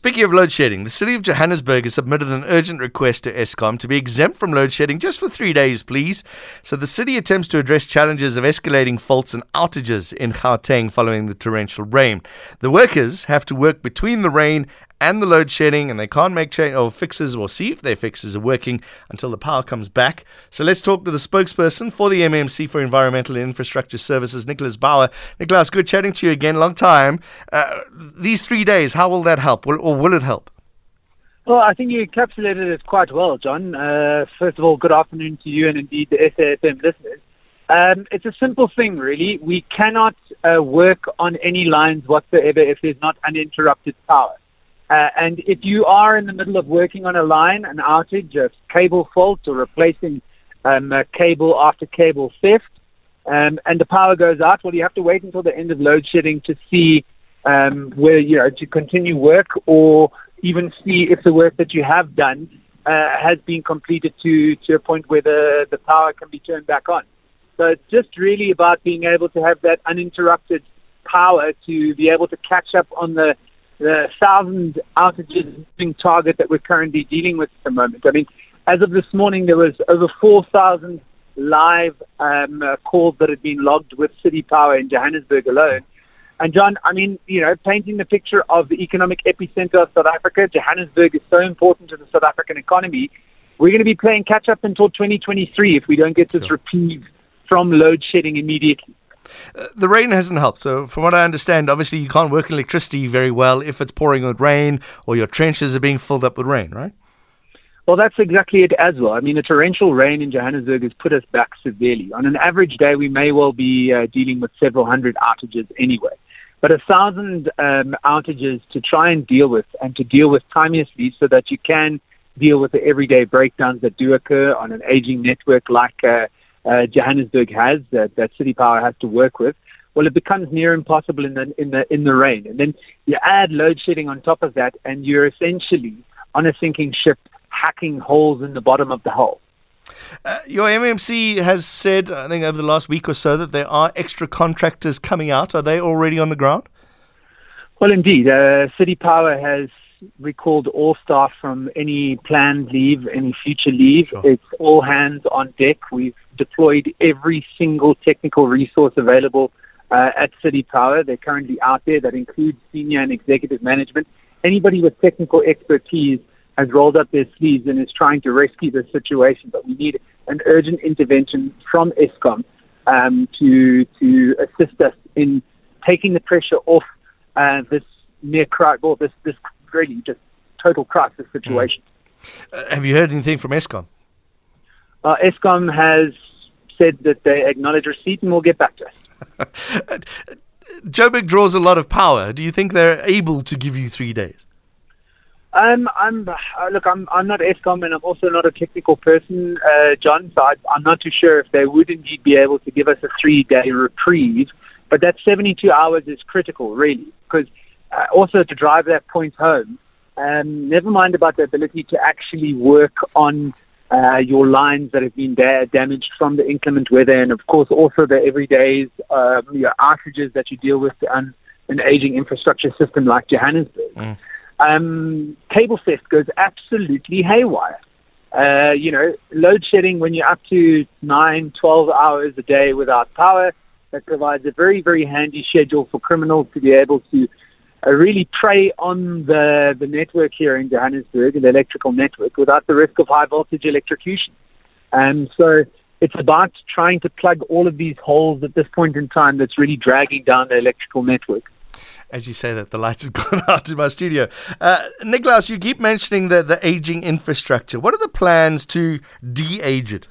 Speaking of load shedding, the city of Johannesburg has submitted an urgent request to Eskom to be exempt from load shedding just for three days, please. So the city attempts to address challenges of escalating faults and outages in Gauteng following the torrential rain. The workers have to work between the rain and the load shedding, and they can't make change or fixes or see if their fixes are working until the power comes back. So let's talk to the spokesperson for the MMC for Environmental and Infrastructure Services, Nicholas Bauer. Nicholas, good chatting to you again. Long time. Uh, these three days, how will that help, will, or will it help? Well, I think you encapsulated it quite well, John. Uh, first of all, good afternoon to you and indeed the SAFM listeners. Um, it's a simple thing, really. We cannot uh, work on any lines whatsoever if there's not uninterrupted power. Uh, and if you are in the middle of working on a line, an outage, a cable fault, or replacing um, cable after cable theft, um, and the power goes out, well, you have to wait until the end of load shedding to see um, where you know to continue work, or even see if the work that you have done uh, has been completed to to a point where the the power can be turned back on. So it's just really about being able to have that uninterrupted power to be able to catch up on the the thousand outages target that we're currently dealing with at the moment. I mean, as of this morning, there was over 4,000 live um, uh, calls that had been logged with City Power in Johannesburg alone. And John, I mean, you know, painting the picture of the economic epicenter of South Africa, Johannesburg is so important to the South African economy. We're going to be playing catch up until 2023 if we don't get this sure. reprieve from load shedding immediately. Uh, the rain hasn't helped. So, from what I understand, obviously you can't work electricity very well if it's pouring with rain or your trenches are being filled up with rain, right? Well, that's exactly it as well. I mean, the torrential rain in Johannesburg has put us back severely. On an average day, we may well be uh, dealing with several hundred outages anyway. But a thousand um, outages to try and deal with and to deal with timeously so that you can deal with the everyday breakdowns that do occur on an aging network like uh, uh, Johannesburg has that, that city power has to work with, well, it becomes near impossible in the in the in the rain. And then you add load shedding on top of that, and you're essentially on a sinking ship, hacking holes in the bottom of the hull. Uh, your MMC has said, I think over the last week or so, that there are extra contractors coming out. Are they already on the ground? Well, indeed. Uh, City Power has recalled all staff from any planned leave, any future leave. Sure. It's all hands on deck. We've deployed every single technical resource available uh, at City Power. They're currently out there. That includes senior and executive management. Anybody with technical expertise has rolled up their sleeves and is trying to rescue the situation. But we need an urgent intervention from Eskom um, to to assist us in taking the pressure off uh, this near crowd, or this this really just total crisis situation. Mm. Uh, have you heard anything from Eskom? Uh, Eskom has said that they acknowledge receipt and will get back to us. Joburg draws a lot of power. Do you think they're able to give you three days? Um, I'm uh, look. I'm I'm not Eskom, and I'm also not a technical person, uh, John. So I, I'm not too sure if they would indeed be able to give us a three-day reprieve. But that 72 hours is critical, really, because uh, also to drive that point home. Um, never mind about the ability to actually work on uh, your lines that have been da- damaged from the inclement weather, and of course also the everyday um, your outages that you deal with on an aging infrastructure system like Johannesburg. Mm. Um, cable theft goes absolutely haywire. Uh, you know, load shedding when you're up to 9, 12 hours a day without power, that provides a very, very handy schedule for criminals to be able to really prey on the, the network here in Johannesburg, the electrical network, without the risk of high voltage electrocution. And so it's about trying to plug all of these holes at this point in time that's really dragging down the electrical network. As you say that, the lights have gone out in my studio. Uh, Nicholas, you keep mentioning the, the aging infrastructure. What are the plans to de-age it?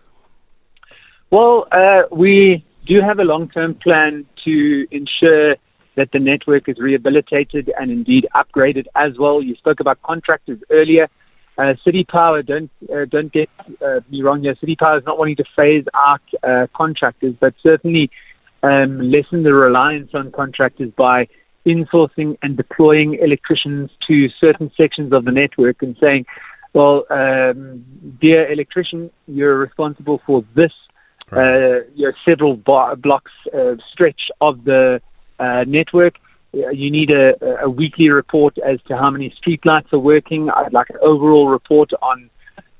Well, uh, we do have a long-term plan to ensure that the network is rehabilitated and indeed upgraded as well. You spoke about contractors earlier. Uh, City Power, don't uh, don't get uh, me wrong here. City Power is not wanting to phase out uh, contractors, but certainly um, lessen the reliance on contractors by insourcing and deploying electricians to certain sections of the network and saying, well, um, dear electrician, you're responsible for this, right. uh, your several bar- blocks uh, stretch of the uh, network. uh, you need a, a weekly report as to how many streetlights are working. I'd like an overall report on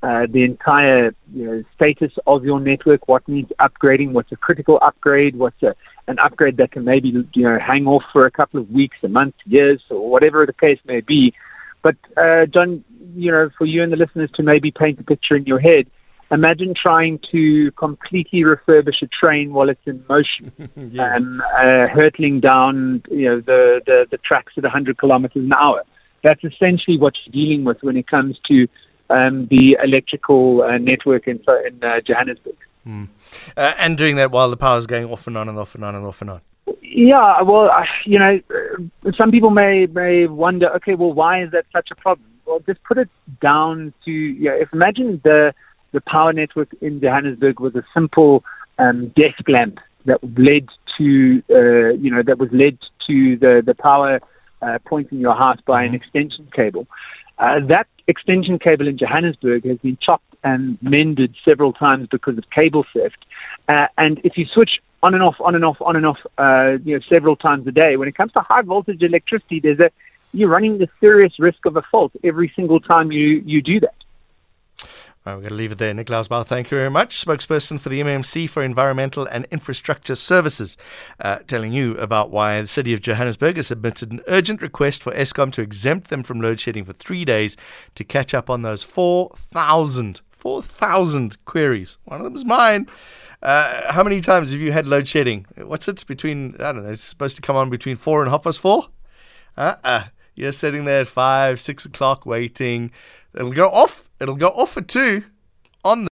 uh, the entire you know, status of your network, what needs upgrading, what's a critical upgrade, what's a, an upgrade that can maybe you know hang off for a couple of weeks, a month, years, or whatever the case may be. But uh, John, you know, for you and the listeners to maybe paint a picture in your head, imagine trying to completely refurbish a train while it's in motion, yes. um, uh, hurtling down, you know, the, the, the tracks at 100 kilometers an hour. That's essentially what you're dealing with when it comes to um, the electrical uh, network in, in uh, Johannesburg. Mm. Uh, and doing that while the power is going off and on and off and on and off and on. Yeah, well, you know, uh, some people may may wonder, okay, well, why is that such a problem? Well, just put it down to, you know, if imagine the the power network in Johannesburg was a simple um, desk lamp that led to, uh, you know, that was led to the, the power uh, point in your house by mm-hmm. an extension cable. Uh, that extension cable in Johannesburg has been chopped and mended several times because of cable theft. Uh, and if you switch on and off, on and off, on and off, uh, you know, several times a day, when it comes to high voltage electricity, there's a you're running the serious risk of a fault every single time you, you do that. Right, we're going to leave it there. Nicholas Bauer, thank you very much. Spokesperson for the MMC for Environmental and Infrastructure Services, uh, telling you about why the city of Johannesburg has submitted an urgent request for Eskom to exempt them from load shedding for three days to catch up on those 4,000, 4,000 queries. One of them is mine. Uh, how many times have you had load shedding? What's it between, I don't know, it's supposed to come on between four and half past four? Uh-uh. You're sitting there at five, six o'clock waiting. It'll go off. It'll go off at two on the